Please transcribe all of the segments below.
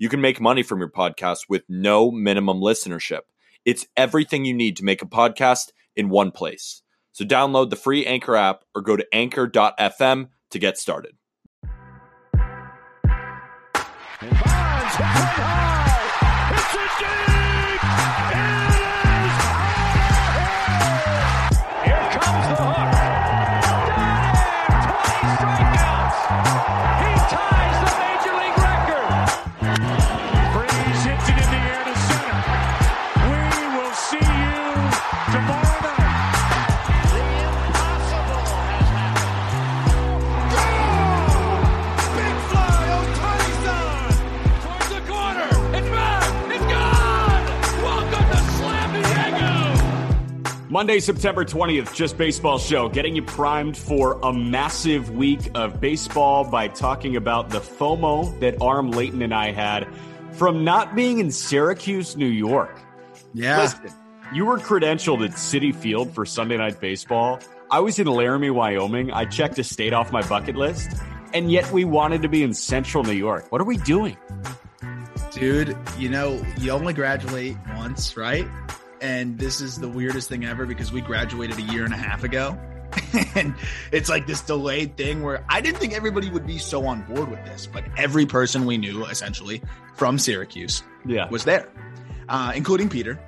You can make money from your podcast with no minimum listenership. It's everything you need to make a podcast in one place. So download the free Anchor app or go to anchor.fm to get started. It's a dig. Monday, September 20th, Just Baseball Show, getting you primed for a massive week of baseball by talking about the FOMO that Aram Leighton and I had from not being in Syracuse, New York. Yeah. Listen, you were credentialed at Citi Field for Sunday Night Baseball. I was in Laramie, Wyoming. I checked a state off my bucket list, and yet we wanted to be in Central New York. What are we doing? Dude, you know, you only graduate once, right? And this is the weirdest thing ever because we graduated a year and a half ago. and it's like this delayed thing where I didn't think everybody would be so on board with this, but every person we knew essentially from Syracuse Yeah. was there, uh, including Peter,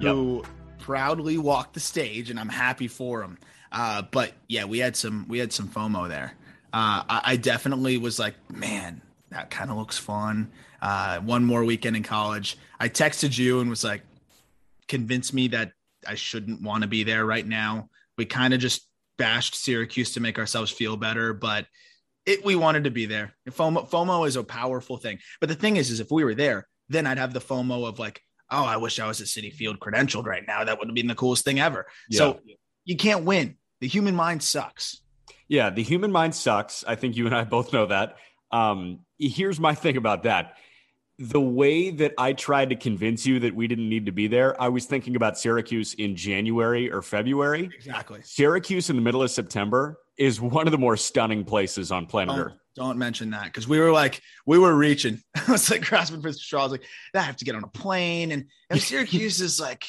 who proudly walked the stage, and I'm happy for him. Uh, but yeah, we had some we had some FOMO there. Uh, I, I definitely was like, man, that kind of looks fun. Uh, one more weekend in college. I texted you and was like, convince me that I shouldn't want to be there right now. We kind of just bashed Syracuse to make ourselves feel better, but it, we wanted to be there. FOMO, FOMO is a powerful thing. But the thing is, is if we were there, then I'd have the FOMO of like, oh, I wish I was at Citi Field credentialed right now. That would have been the coolest thing ever. So you can't win. The human mind sucks. Yeah, the human mind sucks. I think you and I both know that. Um, here's my thing about that. The way that I tried to convince you that we didn't need to be there, I was thinking about Syracuse in January or February. Exactly. Syracuse in the middle of September is one of the more stunning places on planet Don't, Earth. don't mention that because we were like, we were reaching. I was like grasping for straws. Like, I have to get on a plane, and, and Syracuse is like,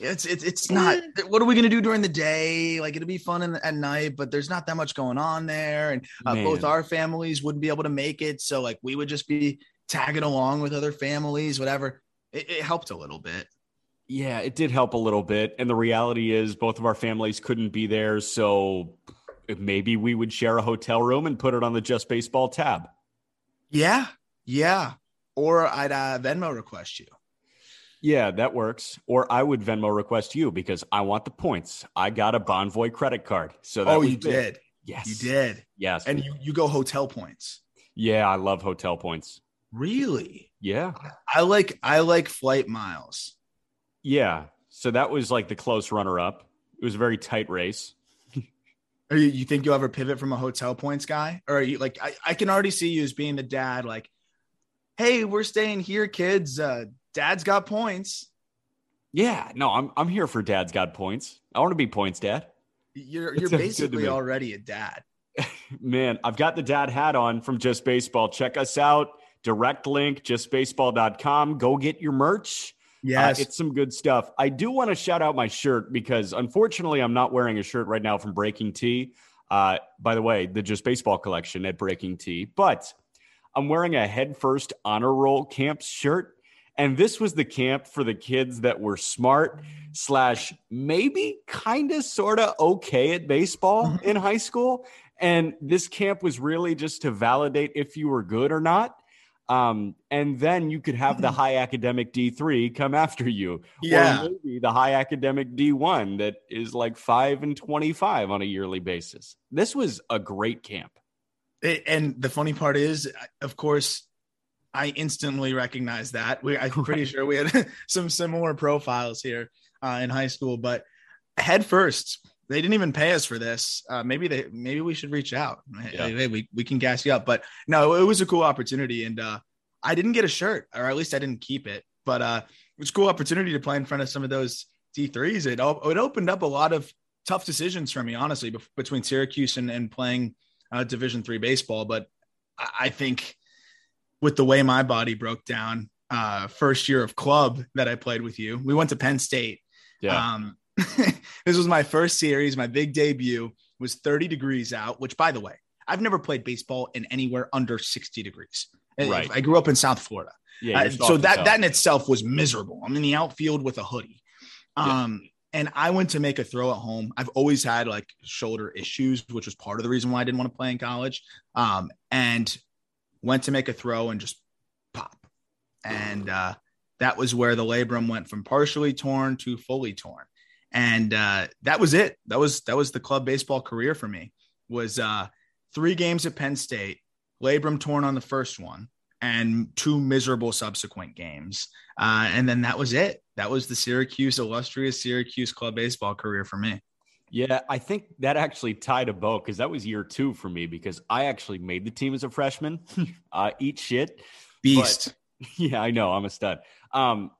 it's it's it's not. What are we gonna do during the day? Like, it'll be fun in, at night, but there's not that much going on there, and uh, both our families wouldn't be able to make it. So like, we would just be tagging along with other families, whatever. It, it helped a little bit. Yeah, it did help a little bit. And the reality is, both of our families couldn't be there. So maybe we would share a hotel room and put it on the Just Baseball tab. Yeah, yeah. Or I'd uh, Venmo request you. Yeah, that works. Or I would Venmo request you because I want the points. I got a Bonvoy credit card. So that Oh, you big. did. Yes. You did. Yes. And you, you go hotel points. yeah, I love hotel points. Really? Yeah. I like I like flight miles. Yeah. So that was like the close runner up. It was a very tight race. Or you, you think you'll ever pivot from a hotel points guy? Or are you like I, I can already see you as being the dad, like, hey, we're staying here, kids. Uh, dad's got points. Yeah. No, I'm I'm here for dad's got points. I want to be points dad. You're you're basically already a dad. Man, I've got the dad hat on from Just Baseball. Check us out. Direct link, justbaseball.com. Go get your merch. Uh, it's some good stuff. I do want to shout out my shirt because unfortunately, I'm not wearing a shirt right now from BreakingT. Uh, by the way, the Just Baseball collection at BreakingT, but I'm wearing a Head First Honor Roll Camp shirt. And this was the camp for the kids that were smart, slash, maybe kind of sort of okay at baseball in high school. And this camp was really just to validate if you were good or not. Um, and then you could have the high academic D3 come after you. Yeah. Or maybe the high academic D1 that is like 5 and 25 on a yearly basis. This was a great camp. It- and the funny part is, of course, I instantly recognized that. We, I'm pretty sure we had some similar profiles here uh, in high school, but head first, they didn't even pay us for this. Uh, maybe they, maybe we should reach out. Yeah. Hey, we, we can gas you up, but no, it was a cool opportunity. And uh, I didn't get a shirt, or at least I didn't keep it, but uh, it was a cool opportunity to play in front of some of those D3s. It, it opened up a lot of tough decisions for me, honestly, between Syracuse and, and playing uh, Division three baseball. But I think with the way my body broke down, uh, first year of club that I played with you, we went to Penn State. Yeah. Um, this was my first series. My big debut was 30 degrees out, which, by the way, I've never played baseball in anywhere under 60 degrees. Right. I grew up in South Florida. Yeah, uh, so that, that in itself was miserable. I'm in the outfield with a hoodie. Um, yeah. And I went to make a throw at home. I've always had like shoulder issues, which was part of the reason why I didn't want to play in college. Um, and went to make a throw and just pop. And uh, that was where the labrum went from partially torn to fully torn. And uh, that was it. That was that was the club baseball career for me. Was uh, three games at Penn State, labrum torn on the first one, and two miserable subsequent games. Uh, and then that was it. That was the Syracuse illustrious Syracuse club baseball career for me. Yeah, I think that actually tied a bow because that was year two for me because I actually made the team as a freshman. uh, eat shit, beast. But, yeah, I know I'm a stud. Um,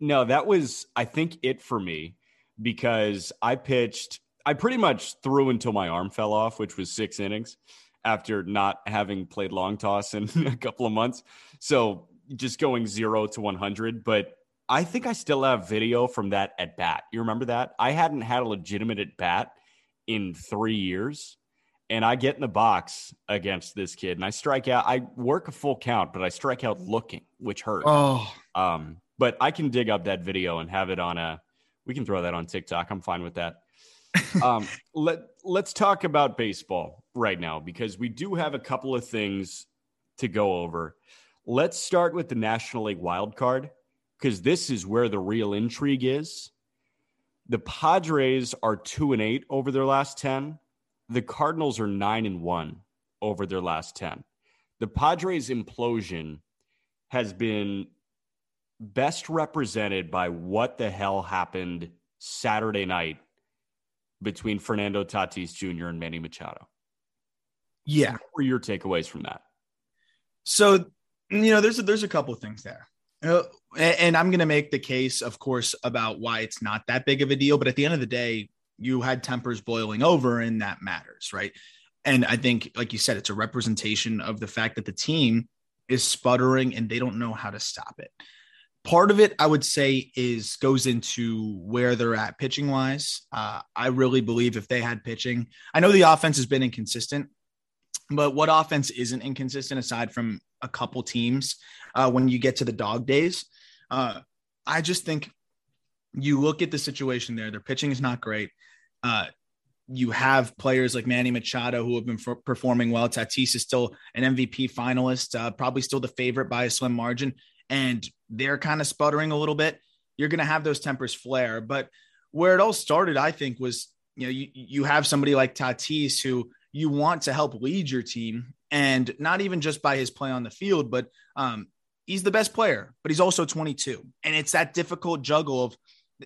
no, that was I think it for me because I pitched. I pretty much threw until my arm fell off, which was six innings after not having played long toss in a couple of months. So just going zero to 100. But I think I still have video from that at bat. You remember that? I hadn't had a legitimate at bat in three years. And I get in the box against this kid and I strike out. I work a full count, but I strike out looking, which hurt. Oh. Um, but I can dig up that video and have it on a we can throw that on TikTok. I'm fine with that. um, let let's talk about baseball right now because we do have a couple of things to go over. Let's start with the National League wild card because this is where the real intrigue is. The Padres are two and eight over their last 10. The Cardinals are nine and one over their last 10. The Padres implosion has been best represented by what the hell happened Saturday night between Fernando Tatis Jr. and Manny Machado. Yeah. What were your takeaways from that? So, you know, there's a, there's a couple of things there. Uh, and I'm going to make the case, of course, about why it's not that big of a deal. But at the end of the day, you had tempers boiling over, and that matters, right? And I think, like you said, it's a representation of the fact that the team is sputtering and they don't know how to stop it. Part of it, I would say, is goes into where they're at pitching wise. Uh, I really believe if they had pitching, I know the offense has been inconsistent, but what offense isn't inconsistent aside from a couple teams uh, when you get to the dog days? Uh, I just think you look at the situation there. Their pitching is not great. Uh, you have players like Manny Machado who have been performing well. Tatis is still an MVP finalist, uh, probably still the favorite by a slim margin, and they're kind of sputtering a little bit. You're going to have those tempers flare. But where it all started, I think, was you know you you have somebody like Tatis who you want to help lead your team, and not even just by his play on the field, but um, he's the best player, but he's also 22. And it's that difficult juggle of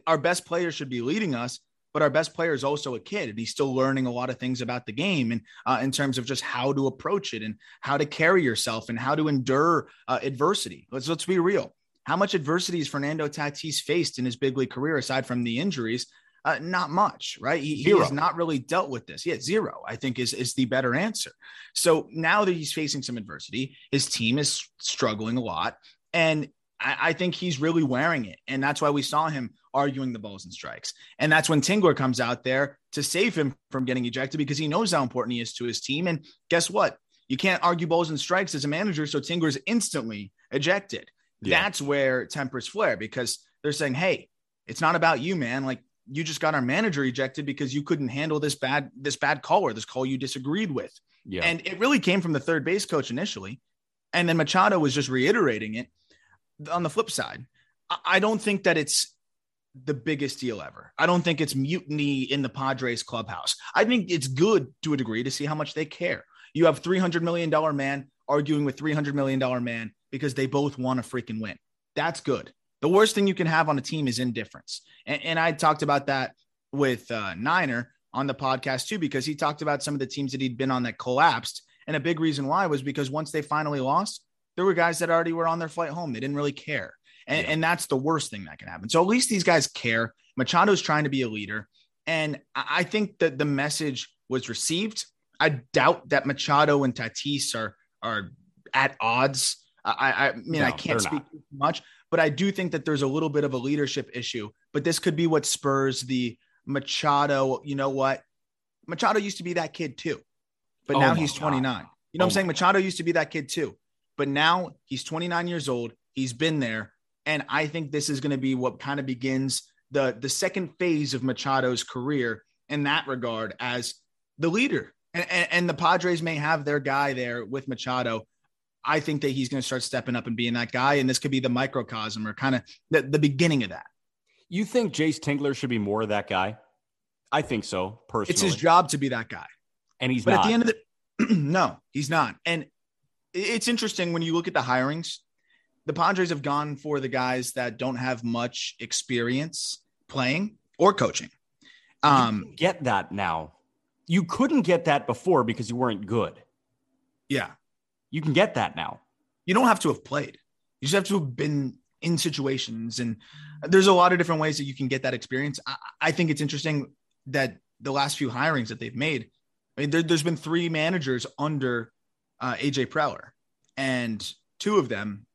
our best player should be leading us, but our best player is also a kid and he's still learning a lot of things about the game and uh, in terms of just how to approach it and how to carry yourself and how to endure uh, adversity. Let's let's be real. How much adversity has Fernando Tatis faced in his big league career aside from the injuries? Uh, not much, right? He, he, has not really dealt with this. Yeah, zero, I think is is the better answer. So now that he's facing some adversity, his team is struggling a lot, and I, I, think he's really wearing it, and that's why we saw him arguing the balls and strikes, and that's when Tingler comes out there to save him from getting ejected because he knows how important he is to his team. And guess what? You can't argue balls and strikes as a manager, so Tingler is instantly ejected. Yeah. That's where tempers flare because they're saying, "Hey, it's not about you, man. Like you just got our manager ejected because you couldn't handle this bad this bad call or this call you disagreed with. Yeah. And it really came from the third base coach initially. And then Machado was just reiterating it. On the flip side, I don't think that it's the biggest deal ever. I don't think it's mutiny in the Padres clubhouse. I think it's good to a degree to see how much they care. You have $300 million man arguing with $300 million man because they both want to freaking win. That's good. The worst thing you can have on a team is indifference. And, and I talked about that with uh, Niner on the podcast too, because he talked about some of the teams that he'd been on that collapsed. And a big reason why was because once they finally lost, there were guys that already were on their flight home. They didn't really care. And, yeah. and that's the worst thing that can happen. So at least these guys care. Machado's trying to be a leader. And I think that the message was received. I doubt that Machado and Tatis are are at odds. I, I mean, no, I can't speak much, but I do think that there's a little bit of a leadership issue. But this could be what spurs the Machado. You know what? Machado used to be that kid too, but oh now he's 29. God. You know oh what I'm saying? Machado used to be that kid too, but now he's 29 years old. He's been there, and I think this is going to be what kind of begins the the second phase of Machado's career in that regard as the leader. And, and, and the Padres may have their guy there with Machado. I think that he's going to start stepping up and being that guy. And this could be the microcosm or kind of the, the beginning of that. You think Jayce Tingler should be more of that guy? I think so, personally. It's his job to be that guy. And he's but not. at the end of the no, he's not. And it's interesting when you look at the hirings, the Padres have gone for the guys that don't have much experience playing or coaching. Um, get that now. You couldn't get that before because you weren't good. Yeah. You can get that now. You don't have to have played. You just have to have been in situations. And there's a lot of different ways that you can get that experience. I, I think it's interesting that the last few hirings that they've made, I mean, there, has been three managers under uh, AJ Preller, and two of them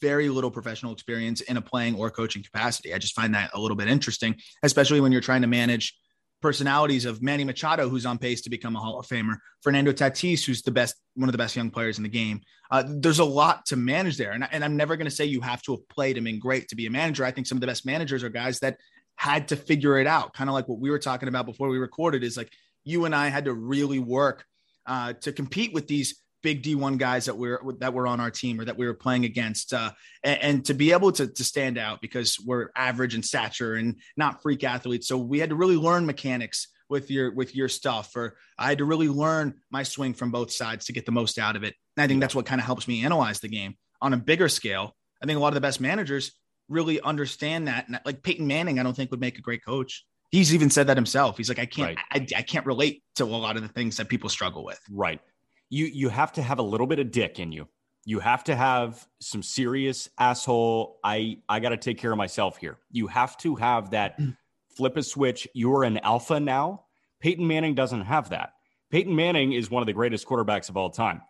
very little professional experience in a playing or coaching capacity. I just find that a little bit interesting, especially when you're trying to manage personalities of Manny Machado, who's on pace to become a Hall of Famer, Fernando Tatis, who's the best, one of the best young players in the game. Uh, there's a lot to manage there. And, and I'm never going to say you have to have played him in great to be a manager. I think some of the best managers are guys that had to figure it out. Kind of like what we were talking about before we recorded is like you and I had to really work uh, to compete with these big D1 guys that we're that were on our team or that we were playing against, uh, and, and, to be able to to stand out because we're average in stature and not freak athletes. So we had to really learn mechanics with your with your stuff, or I had to really learn my swing from both sides to get the most out of it. And I think that's what kind of helps me analyze the game on a bigger scale. I think a lot of the best managers really understand that. And like Peyton Manning, I don't think would make a great coach. He's even said that himself. He's like, I can't, right. I, I can't relate to a lot of the things that people struggle with. Right you you have to have a little bit of dick in you. You have to have some serious asshole. I I got to take care of myself here. You have to have that flip a switch. You're an alpha now. Peyton Manning doesn't have that. Peyton Manning is one of the greatest quarterbacks of all time,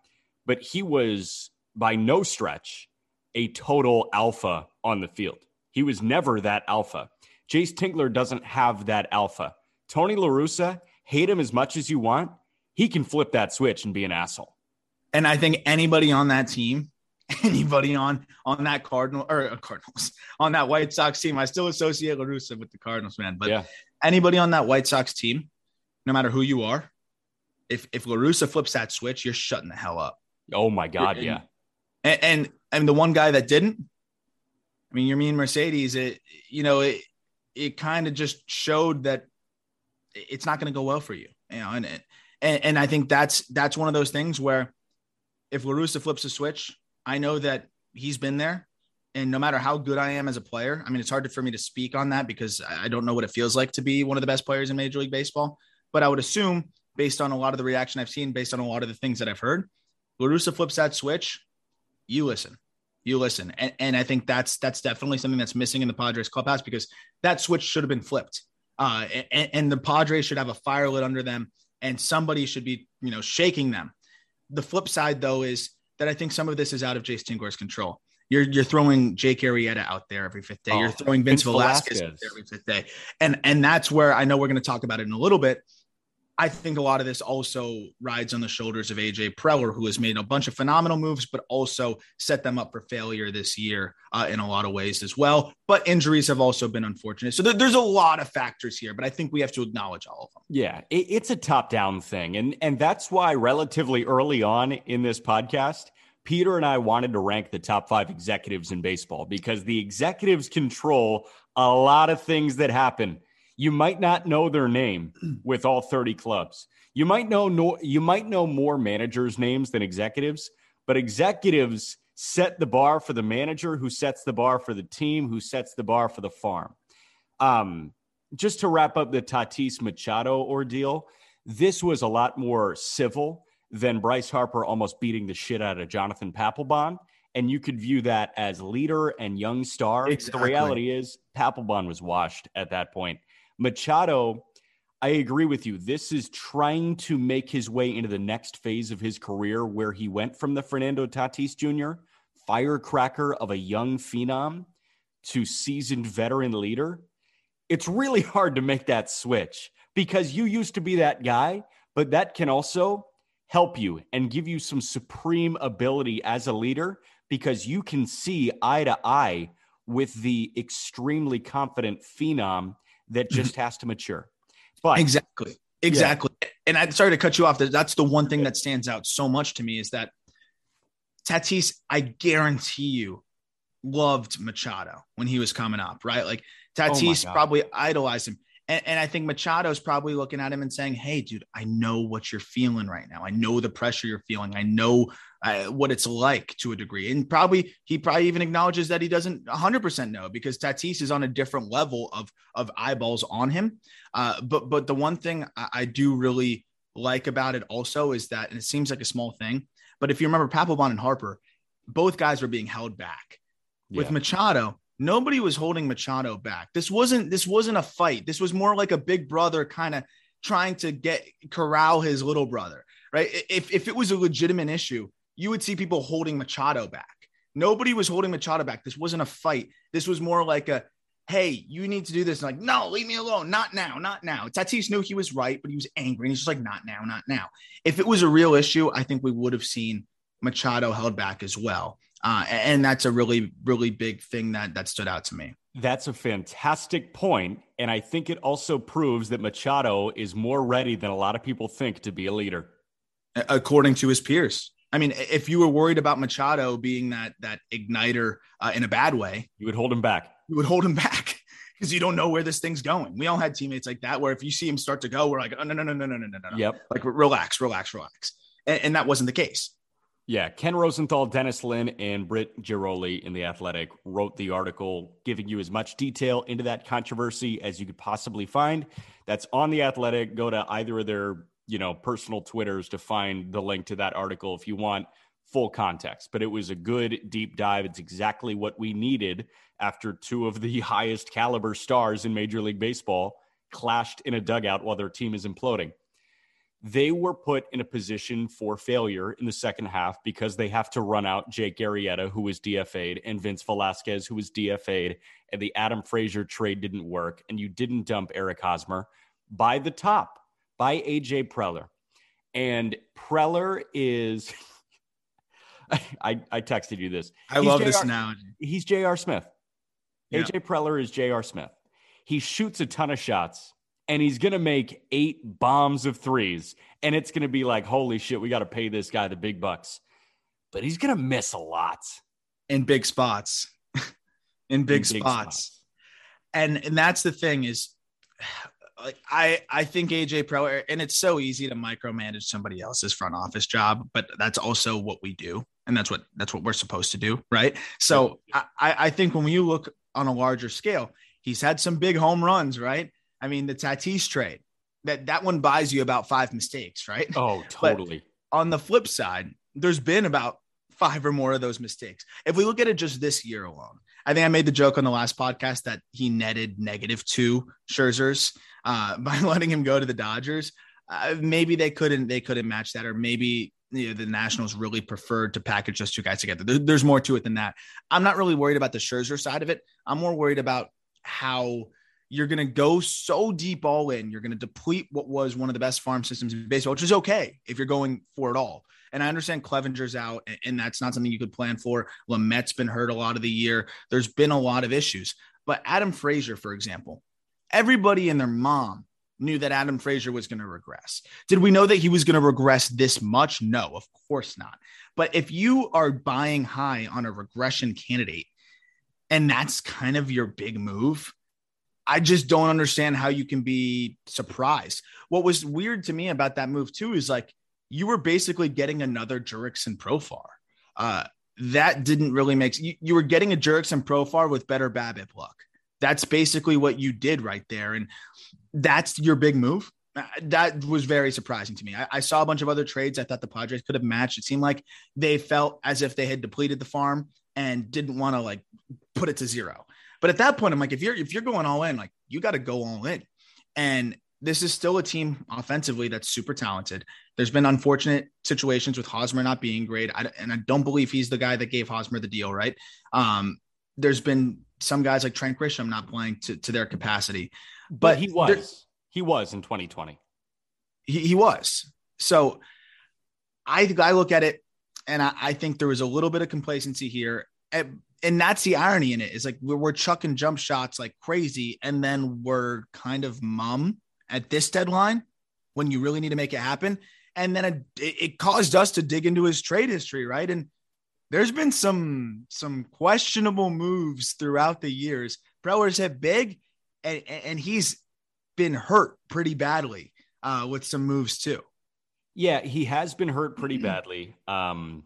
but he was by no stretch a total alpha on the field. He was never that alpha. Jayce Tingler doesn't have that alpha. Tony La Russa, hate him as much as you want he can flip that switch and be an asshole. And I think anybody on that team, anybody on on that Cardinal or uh, Cardinals on that White Sox team, I still associate La Russa with the Cardinals, man. But yeah. anybody on that White Sox team, no matter who you are, if if La Russa flips that switch, you're shutting the hell up. Oh my god, and, yeah. And, and and the one guy that didn't, I mean, Yermin Mercedes, it you know it it kind of just showed that it's not going to go well for you, you know, and. It, and, and I think that's that's one of those things where if La Russa flips a switch, I know that he's been there. And no matter how good I am as a player, I mean, it's hard for me to speak on that because I don't know what it feels like to be one of the best players in Major League Baseball. But I would assume, based on a lot of the reaction I've seen, based on a lot of the things that I've heard, La Russa flips that switch, you listen. You listen. And, and I think that's that's definitely something that's missing in the Padres clubhouse because that switch should have been flipped. Uh, and, and the Padres should have a fire lit under them and somebody should be, you know, shaking them. The flip side, though, is that I think some of this is out of Jayce Tingler's control. You're you're throwing Jake Arrieta out there every fifth day. Oh, you're throwing Vince, Vince Velasquez, Velasquez every fifth day, and and that's where I know we're going to talk about it in a little bit. I think a lot of this also rides on the shoulders of AJ Preller, who has made a bunch of phenomenal moves, but also set them up for failure this year uh, in a lot of ways as well. But injuries have also been unfortunate. So th- there's a lot of factors here, but I think we have to acknowledge all of them. Yeah, it, it's a top down thing. And, and that's why, relatively early on in this podcast, Peter and I wanted to rank the top five executives in baseball because the executives control a lot of things that happen you might not know their name with all 30 clubs. You might know no, you might know more managers' names than executives, but executives set the bar for the manager, who sets the bar for the team, who sets the bar for the farm. Um, just to wrap up the Tatis Machado ordeal, this was a lot more civil than Bryce Harper almost beating the shit out of Jonathan Papelbon. And you could view that as leader and young star. Exactly. The reality is, Papelbon was washed at that point. Machado, I agree with you. This is trying to make his way into the next phase of his career where he went from the Fernando Tatis Jr., firecracker of a young phenom, to seasoned veteran leader. It's really hard to make that switch because you used to be that guy, but that can also help you and give you some supreme ability as a leader because you can see eye to eye with the extremely confident phenom that mm-hmm. just has to mature. But exactly, exactly. Yeah. And I'm sorry to cut you off. That's the one thing that stands out so much to me is that Tatis, I guarantee you, loved Machado when he was coming up, right? Like oh Tatis oh probably idolized him. And, and I think Machado's probably looking at him and saying, Hey, dude, I know what you're feeling right now. I know the pressure you're feeling. I know uh, what it's like to a degree. And probably he probably even acknowledges that he doesn't 100% know because Tatis is on a different level of, of eyeballs on him. Uh, but, but the one thing I, I do really like about it also is that, and it seems like a small thing, but if you remember Papelbon and Harper, both guys were being held back. Yeah. With Machado, nobody was holding Machado back. This wasn't this wasn't a fight. This was more like a big brother kind of trying to get corral his little brother, right? If if it was a legitimate issue, you would see people holding Machado back. Nobody was holding Machado back. This wasn't a fight. This was more like a hey, you need to do this. And like, no, leave me alone. Not now, not now. Tatis knew he was right, but he was angry. And he's just like, not now, not now. If it was a real issue, I think we would have seen Machado held back as well. Uh, and that's a really, really big thing that that stood out to me. That's a fantastic point, and I think it also proves that Machado is more ready than a lot of people think to be a leader, according to his peers. I mean, if you were worried about Machado being that that igniter uh, in a bad way, you would hold him back. You would hold him back because you don't know where this thing's going. We all had teammates like that, where if you see him start to go, we're like, oh no, no, no, no, no, no, no, no, no. Yep. Like relax, relax, relax, and, and that wasn't the case. Yeah, Ken Rosenthal, Dennis Lin, and Britt Ghiroli in The Athletic wrote the article giving you as much detail into that controversy as you could possibly find. That's on The Athletic. Go to either of their, you know, personal Twitters to find the link to that article if you want full context. But it was a good deep dive. It's exactly what we needed after two of the highest caliber stars in Major League Baseball clashed in a dugout while their team is imploding they were put in a position for failure in the second half because they have to run out Jake Arrieta, who was DFA'd, and Vince Velasquez, who was DFA'd, and the Adam Frazier trade didn't work, and you didn't dump Eric Hosmer by the top by AJ Preller. And Preller is I, I texted you this. I he's love this analogy. He's J.R. Smith. Yeah. AJ Preller is J.R. Smith. He shoots a ton of shots and he's going to make eight bombs of threes. And it's going to be like, holy shit, we got to pay this guy the big bucks. But he's going to miss a lot in big spots. in big, in spots. big spots. And and that's the thing is like I I think AJ Pro and it's so easy to micromanage somebody else's front office job, but that's also what we do, and that's what that's what we're supposed to do, right? So I I think when you look on a larger scale, he's had some big home runs, right? I mean, the Tatis trade that that one buys you about five mistakes, right? Oh, totally. But on the flip side, there's been about five or more of those mistakes. If we look at it just this year alone, I think I made the joke on the last podcast that he netted negative two Scherzers uh, by letting him go to the Dodgers. Uh, maybe they couldn't they couldn't match that, or maybe you know, the Nationals really preferred to package those two guys together. There, there's more to it than that. I'm not really worried about the Scherzer side of it. I'm more worried about how you're going to go so deep all in. You're going to deplete what was one of the best farm systems in baseball, which is okay if you're going for it all. And I understand Clevinger's out, and that's not something you could plan for. Lamet's been hurt a lot of the year. There's been a lot of issues. But Adam Frazier, for example, everybody and their mom knew that Adam Frazier was going to regress. Did we know that he was going to regress this much? No, of course not. But if you are buying high on a regression candidate, and that's kind of your big move, I just don't understand how you can be surprised. What was weird to me about that move too is like you were basically getting another Jurickson Profar. Uh, that didn't really make you, you were getting a Jurickson Profar with better BABIP luck. That's basically what you did right there. And that's your big move. Uh, that was very surprising to me. I, I, saw a bunch of other trades I thought the Padres could have matched. It seemed like they felt as if they had depleted the farm and didn't want to like put it to zero. But at that point, I'm like, if you're if you're going all in, like you got to go all in. And this is still a team offensively that's super talented. There's been unfortunate situations with Hosmer not being great, I, and I don't believe he's the guy that gave Hosmer the deal, right? Um, there's been some guys like Trent Grisham not playing to, to their capacity, but, but he was he was in 2020. He, he was. So I I look at it and I, I, think there was a little bit of complacency here. And, and that's the irony in it is like we're, we're chucking jump shots like crazy, and then we're kind of mum at this deadline when you really need to make it happen. And then it, it caused us to dig into his trade history, right? And there's been some some questionable moves throughout the years. Preller's hit big, and and he's been hurt pretty badly uh, with some moves too. Yeah, he has been hurt pretty badly. Um,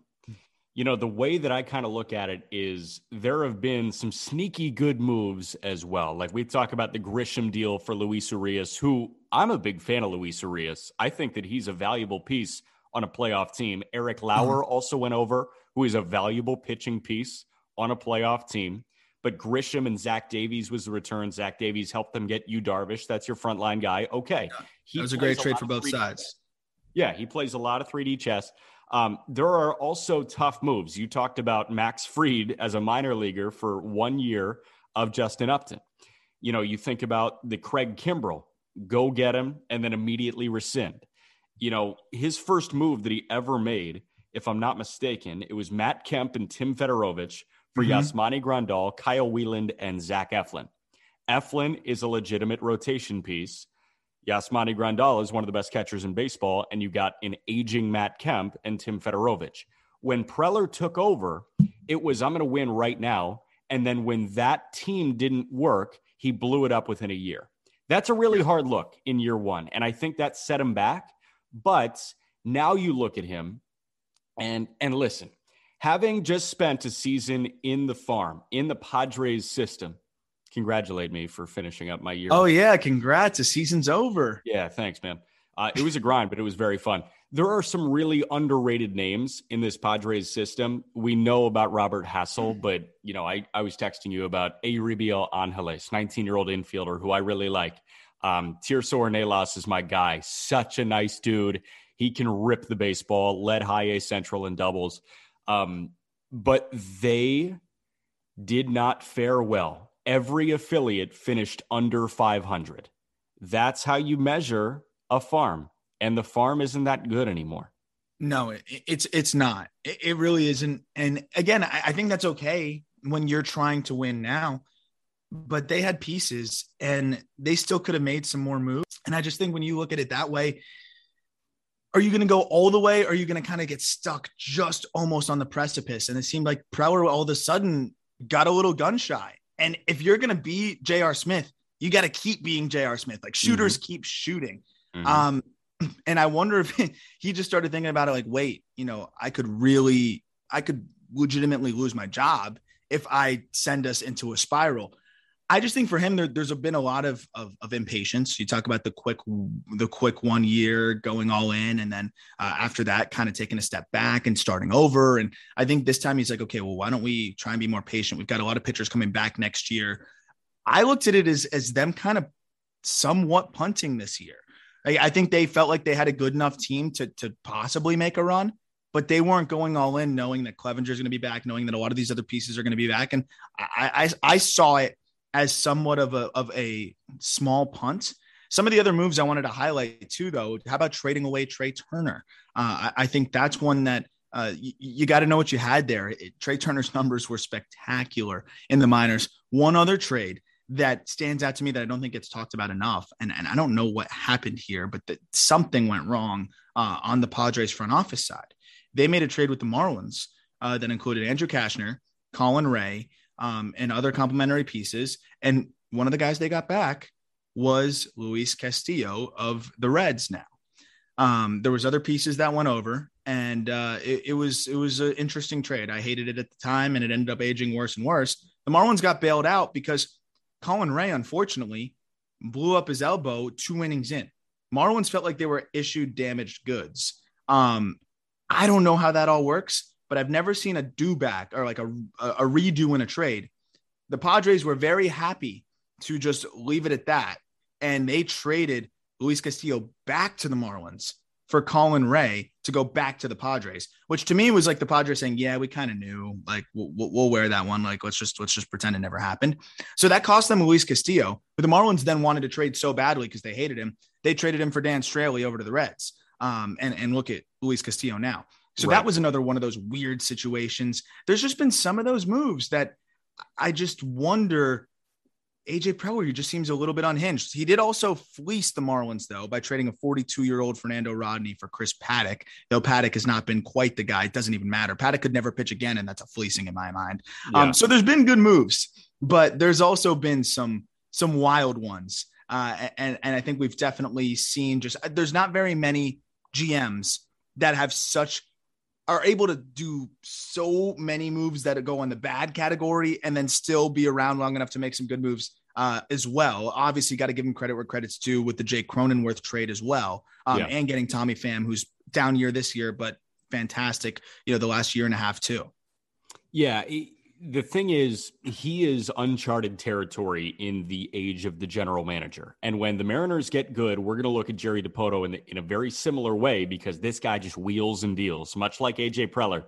you know, the way that I kind of look at it is there have been some sneaky good moves as well. Like we talk about the Grisham deal for Luis Urias, who I'm a big fan of Luis Urias. I think that he's a valuable piece on a playoff team. Eric Lauer mm-hmm. also went over, who is a valuable pitching piece on a playoff team. But Grisham and Zach Davies was the return. Zach Davies helped them get Yu Darvish. That's your frontline guy. Okay. Yeah, that was a great trade for both sides. Chess. Yeah, he plays a lot of 3D chess. Um, there are also tough moves. You talked about Max Fried as a minor leaguer for one year of Justin Upton. You know, you think about the Craig Kimbrel, go get him and then immediately rescind. You know, his first move that he ever made, if I'm not mistaken, it was Matt Kemp and Tim Federowicz for mm-hmm. Yasmani Grandal, Kyle Wieland, and Zach Eflin. Eflin is a legitimate rotation piece. Yasmani Grandal is one of the best catchers in baseball, and you got an aging Matt Kemp and Tim Federowicz. When Preller took over, it was I'm going to win right now. And then when that team didn't work, he blew it up within a year. That's a really hard look in year one. And I think that set him back. But now you look at him and and listen, having just spent a season in the farm, in the Padres system, congratulate me for finishing up my year. Oh yeah, congrats! The season's over. Yeah, thanks, man. Uh, it was a grind, but it was very fun. There are some really underrated names in this Padres system. We know about Robert Hassell, but you know, I, I was texting you about Euribiel Angeles, 19 year old infielder who I really like. Um, Tirso Ornelas is my guy. Such a nice dude. He can rip the baseball, led high A Central in doubles. Um, but they did not fare well every affiliate finished under 500. That's how you measure a farm. And the farm isn't that good anymore. No, it, it's it's not. It, it, really isn't. And again, I, I think that's okay when you're trying to win now. But they had pieces and they still could have made some more moves. And I just think when you look at it that way, are you going to go all the way? Or are you going to kind of get stuck just almost on the precipice? And it seemed like Preller all of a sudden got a little gun shy. And if you're going to be J.R. Smith, you got to keep being J.R. Smith. Like shooters mm-hmm. keep shooting. Mm-hmm. Um, and I wonder if he just started thinking about it like, wait, you know, I could really, I could legitimately lose my job if I send us into a spiral. I just think for him, there, there's been a lot of, of, of impatience. You talk about the quick the quick one year going all in, and then uh, after that, kind of taking a step back and starting over. And I think this time he's like, okay, well, why don't we try and be more patient? We've got a lot of pitchers coming back next year. I looked at it as as them kind of somewhat punting this year. I, I think they felt like they had a good enough team to to possibly make a run, but they weren't going all in, knowing that Clevinger is going to be back, knowing that a lot of these other pieces are going to be back. And I, I, I saw it as somewhat of a of a small punt. Some of the other moves I wanted to highlight too, though. How about trading away Trea Turner? Uh, I, I, think that's one that uh, you, got to know what you had there. It, Trea Turner's numbers were spectacular in the minors. One other trade that stands out to me that I don't think gets talked about enough, and, and I don't know what happened here, but that something went wrong uh, on the Padres front office side. They made a trade with the Marlins uh, that included Andrew Cashner, Colin Rea, um, and other complementary pieces. And one of the guys they got back was Luis Castillo of the Reds now. Um, there was other pieces that went over, and uh, it, it, was it was an interesting trade. I hated it at the time, and it ended up aging worse and worse. The Marlins got bailed out because Colin Rea, unfortunately, blew up his elbow two innings in. Marlins felt like they were issued damaged goods. Um, I don't know how that all works, but I've never seen a do back or like a, a redo in a trade. The Padres were very happy to just leave it at that. And they traded Luis Castillo back to the Marlins for Colin Rea to go back to the Padres, which to me was like the Padres saying, "Yeah, we kind of knew, like we'll, we'll, wear that one. Like let's just let's just pretend it never happened." So that cost them Luis Castillo, but the Marlins then wanted to trade so badly because they hated him, they traded him for Dan Straily over to the Reds. Um, and and look at Luis Castillo now. So right. that was another one of those weird situations. There's just been some of those moves that I just wonder AJ Preller just seems a little bit unhinged. He did also fleece the Marlins, though, by trading a 42 year old Fernando Rodney for Chris Paddack, Though Paddack has not been quite the guy, it doesn't even matter. Paddack could never pitch again, and that's a fleecing in my mind. Yeah. Um, so there's been good moves, but there's also been some some wild ones, uh, and and I think we've definitely seen just there's not very many GMs that have such are able to do so many moves that go in the bad category and then still be around long enough to make some good moves uh, as well. Obviously, got to give him credit where credit's due with the Jake Cronenworth trade as well, um, yeah. and getting Tommy Pham, who's down year this year, but fantastic, you know, the last year and a half too. Yeah. He, the thing is, he is uncharted territory in the age of the general manager. And when the Mariners get good, we're going to look at Jerry Dipoto in, the, in a very similar way because this guy just wheels and deals, much like AJ Preller.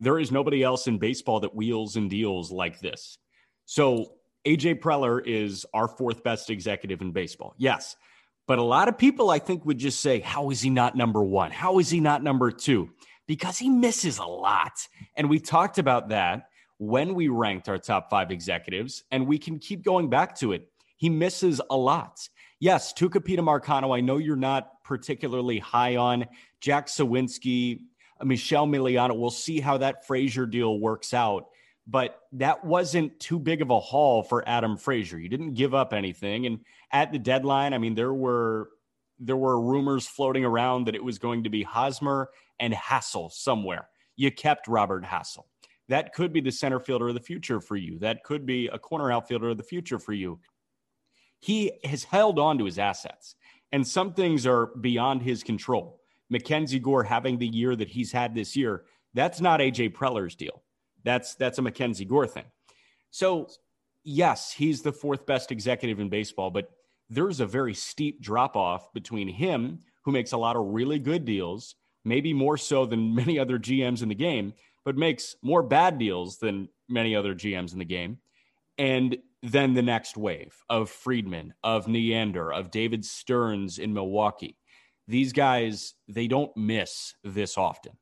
There is nobody else in baseball that wheels and deals like this. So AJ Preller is our fourth best executive in baseball. Yes. But a lot of people, I think, would just say, How is he not number one? How is he not number two? Because he misses a lot. And we talked about that when we ranked our top five executives, and we can keep going back to it. He misses a lot. Yes, Tucupita Marcano, I know you're not particularly high on Jack Suwinski, Michel Miliano. We'll see how that Frazier deal works out. But that wasn't too big of a haul for Adam Frazier. You didn't give up anything. And at the deadline, I mean, there were there were rumors floating around that it was going to be Hosmer and Hassell somewhere. You kept Robert Hassell that could be the center fielder of the future for you. That could be a corner outfielder of the future for you. He has held on to his assets, and some things are beyond his control. Mackenzie Gore having the year that he's had this year, that's not AJ Preller's deal. That's that's a Mackenzie Gore thing. So, yes, he's the fourth best executive in baseball, but there's a very steep drop off between him, who makes a lot of really good deals, maybe more so than many other GMs in the game, but makes more bad deals than many other GMs in the game. And then the next wave of Friedman, of Neander, of David Stearns in Milwaukee. These guys, they don't miss this often.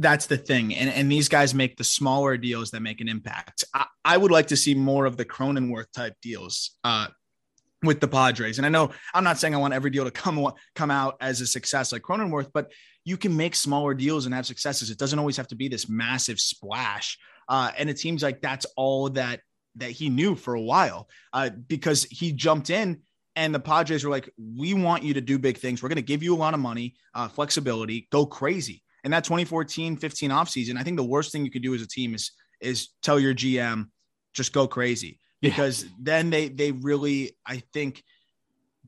That's the thing. And, and these guys make the smaller deals that make an impact. I, I would like to see more of the Cronenworth type deals uh, with the Padres. And I know I'm not saying I want every deal to come come out as a success like Cronenworth, but you can make smaller deals and have successes. It doesn't always have to be this massive splash. Uh, and it seems like that's all that that he knew for a while uh, because he jumped in and the Padres were like, "We want you to do big things. We're going to give you a lot of money, uh, flexibility, go crazy." And that 2014-15 offseason, I think the worst thing you could do as a team is is tell your GM just go crazy because yeah. then they they really I think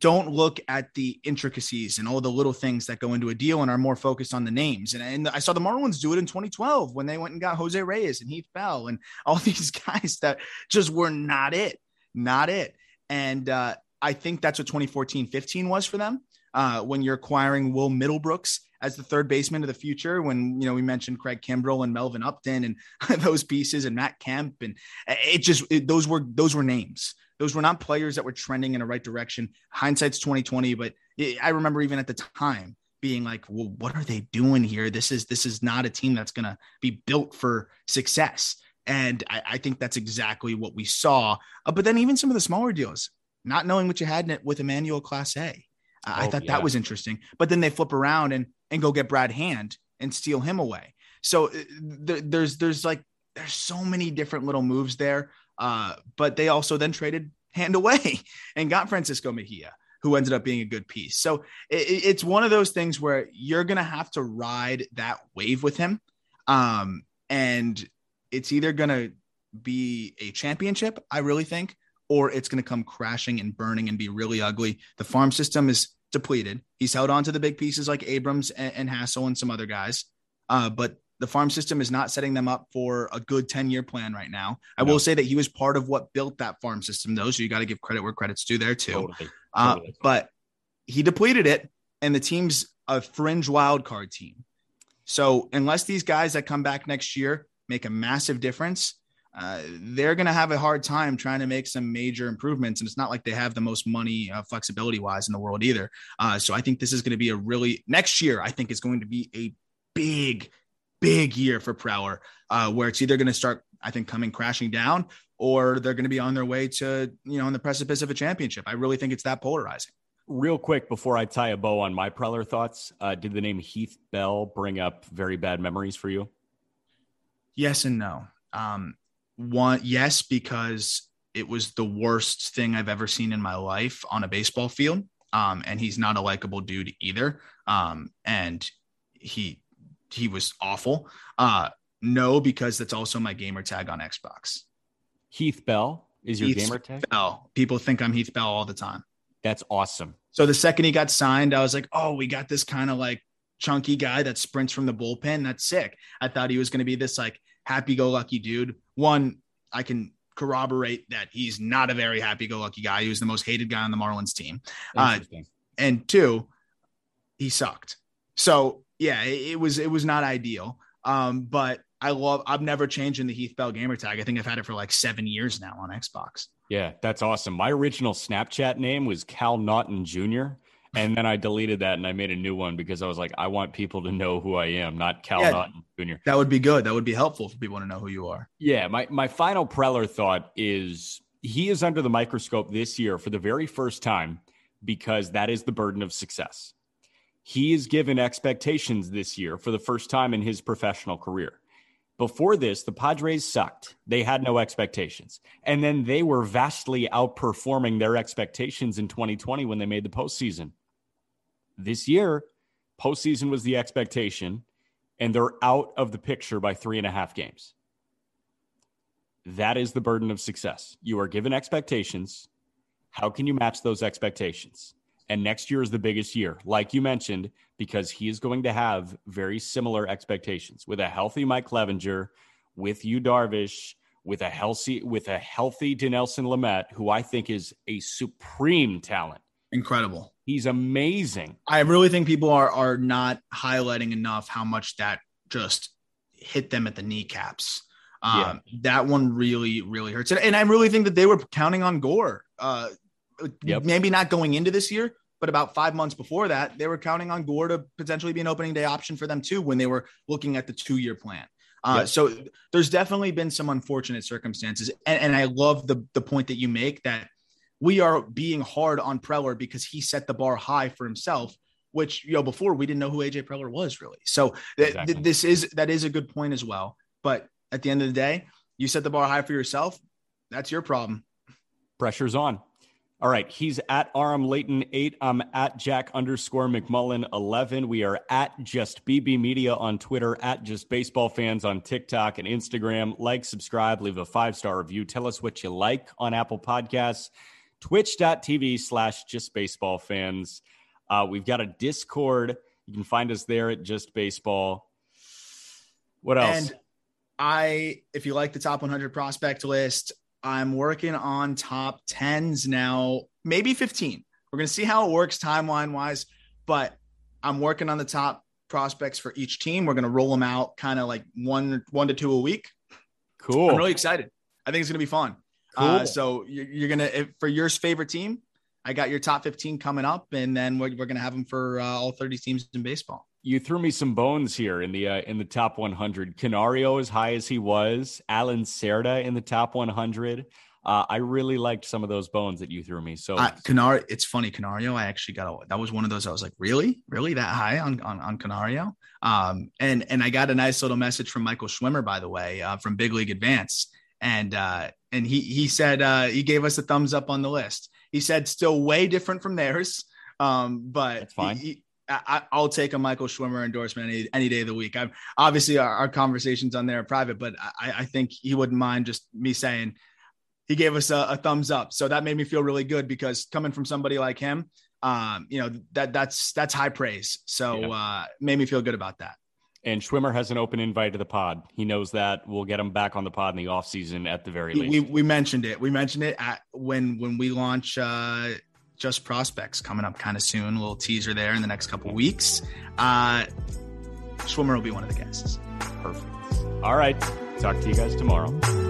don't look at the intricacies and all the little things that go into a deal and are more focused on the names. And, and I saw the Marlins do it in 2012 when they went and got Jose Reyes and Heath Bell and all these guys that just were not it, not it. And uh, I think that's what 2014 15 was for them uh, when you're acquiring Will Middlebrooks as the third baseman of the future. When you know we mentioned Craig Kimbrel and Melvin Upton and those pieces and Matt Kemp, and it just it, those were those were names. Those were not players that were trending in the right direction. Hindsight's 2020, but it, I remember even at the time being like, "Well, what are they doing here? This is this is not a team that's going to be built for success." And I, I, think that's exactly what we saw. Uh, but then even some of the smaller deals, not knowing what you had in it with Emmanuel Clase. Oh, I thought yeah. that was interesting. But then they flip around and and go get Brad Hand and steal him away. So uh, th- there's there's like there's so many different little moves there. Uh, but they also then traded Hand away and got Francisco Mejia. who ended up being a good piece. So it, it's one of those things where you're going to have to ride that wave with him. Um, and it's either going to be a championship, I really think, or it's going to come crashing and burning and be really ugly. The farm system is depleted. He's held on to the big pieces like Abrams and, and Hassell and some other guys. Uh, but the farm system is not setting them up for a good 10 year plan right now. I no. will say that he was part of what built that farm system, though. So you got to give credit where credit's due there, too. Totally. Uh, totally. But he depleted it, and the team's a fringe wild card team. So unless these guys that come back next year make a massive difference, uh, they're going to have a hard time trying to make some major improvements. And it's not like they have the most money uh, flexibility wise in the world either. Uh, so I think this is going to be a really next year. I think is going to be a big, big year for Preller, uh, where it's either going to start, I think, coming crashing down, or they're going to be on their way to you know on the precipice of a championship. I really think it's that polarizing. Real quick before I tie a bow on my Preller thoughts, uh, did the name Heath Bell bring up very bad memories for you? Yes and no. Um, one, yes, because it was the worst thing I've ever seen in my life on a baseball field. Um, and he's not a likable dude either. Um, and he he was awful. Uh, no, because that's also my gamer tag on Xbox. Heath Bell is your Heath gamer tag. Bell. People think I'm Heath Bell all the time. That's awesome. So the second he got signed, I was like, oh, we got this kind of like chunky guy that sprints from the bullpen. That's sick. I thought he was going to be this like happy go lucky dude. One, I can corroborate that he's not a very happy go lucky guy. He was the most hated guy on the Marlins team. Uh, and two, he sucked. So yeah, it, it, was it was not ideal. Um, but I love I've never changed in the Heath Bell gamer tag. I think I've had it for like seven years now on Xbox. Yeah, that's awesome. My original Snapchat name was Cal Naughton Jr and then I deleted that and I made a new one because I was like, I want people to know who I am, not Cal yeah, Naughton Jr. That would be good. That would be helpful for people to know who you are. Yeah. My my final Preller thought is he is under the microscope this year for the very first time because that is the burden of success. He is given expectations this year for the first time in his professional career. Before this, the Padres sucked. They had no expectations. And then they were vastly outperforming their expectations in 2020 when they made the postseason. This year, postseason was the expectation, and they're out of the picture by three and a half games. That is the burden of success. You are given expectations. How can you match those expectations? And next year is the biggest year, like you mentioned, because he is going to have very similar expectations with a healthy Mike Clevinger, with Yu Darvish, with a healthy with a healthy Dinelson Lamet, who I think is a supreme talent. Incredible. He's amazing. I really think people are are not highlighting enough how much that just hit them at the kneecaps. Um, yeah. That one really, really hurts. And, and, I really think that they were counting on Gore. Uh, yep. Maybe not going into this year, but about five months before that, they were counting on Gore to potentially be an opening day option for them too when they were looking at the two year plan. Uh, yep. So there's definitely been some unfortunate circumstances. And, and I love the, the point that you make that we are being hard on Preller because he set the bar high for himself, which you know before we didn't know who AJ Preller was really. So th- exactly. th- this is that is a good point as well. But at the end of the day, you set the bar high for yourself. That's your problem. Pressure's on. All right. He's at Aram Leighton 8. I'm at Jack underscore McMullen 11. We are at Just BB Media on Twitter, at Just Baseball Fans on TikTok and Instagram. Like, subscribe, leave a five star review. Tell us what you like on Apple Podcasts twitch.tv slash just baseball fans. Uh, we've got a Discord. You can find us there at just baseball. What else? And I, if you like the top 100 prospect list, I'm working on top 10s now, maybe 15. We're going to see how it works timeline wise, but I'm working on the top prospects for each team. We're going to roll them out kind of like one, one to two a week. Cool. I'm really excited. I think it's going to be fun. Uh, cool. Uh, so you're, you're gonna if, for your favorite team. I got your top 15 coming up, and then we're, we're gonna have them for uh, all 30 teams in baseball. You threw me some bones here in the uh, in the top 100. Canario as high as he was, Allan Cerda in the top 100. Uh, I really liked some of those bones that you threw me. So uh, Canario, it's funny, Canario. I actually got a, that was one of those. I was like, really, really that high on on, on Canario. Um, and and I got a nice little message from Michael Schwimmer, by the way, uh, from Big League Advance, and uh, and he he said uh, he gave us a thumbs up on the list. He said still way different from theirs. Um, but it's fine. He, I, will take a Michael Schwimmer endorsement any, any day of the week. I'm obviously our, our conversations on there are private, but I, I, think he wouldn't mind just me saying he gave us a, a, thumbs up. So that made me feel really good because coming from somebody like him, um, you know, that that's, that's high praise. So, yeah. uh, made me feel good about that. And Schwimmer has an open invite to the pod. He knows that we'll get him back on the pod in the off season at the very least. We, we mentioned it. We mentioned it at when, when we launch, uh, just prospects coming up kind of soon. A little teaser there in the next couple weeks. Uh, Schwimmer will be one of the guests. Perfect. All right. Talk to you guys tomorrow.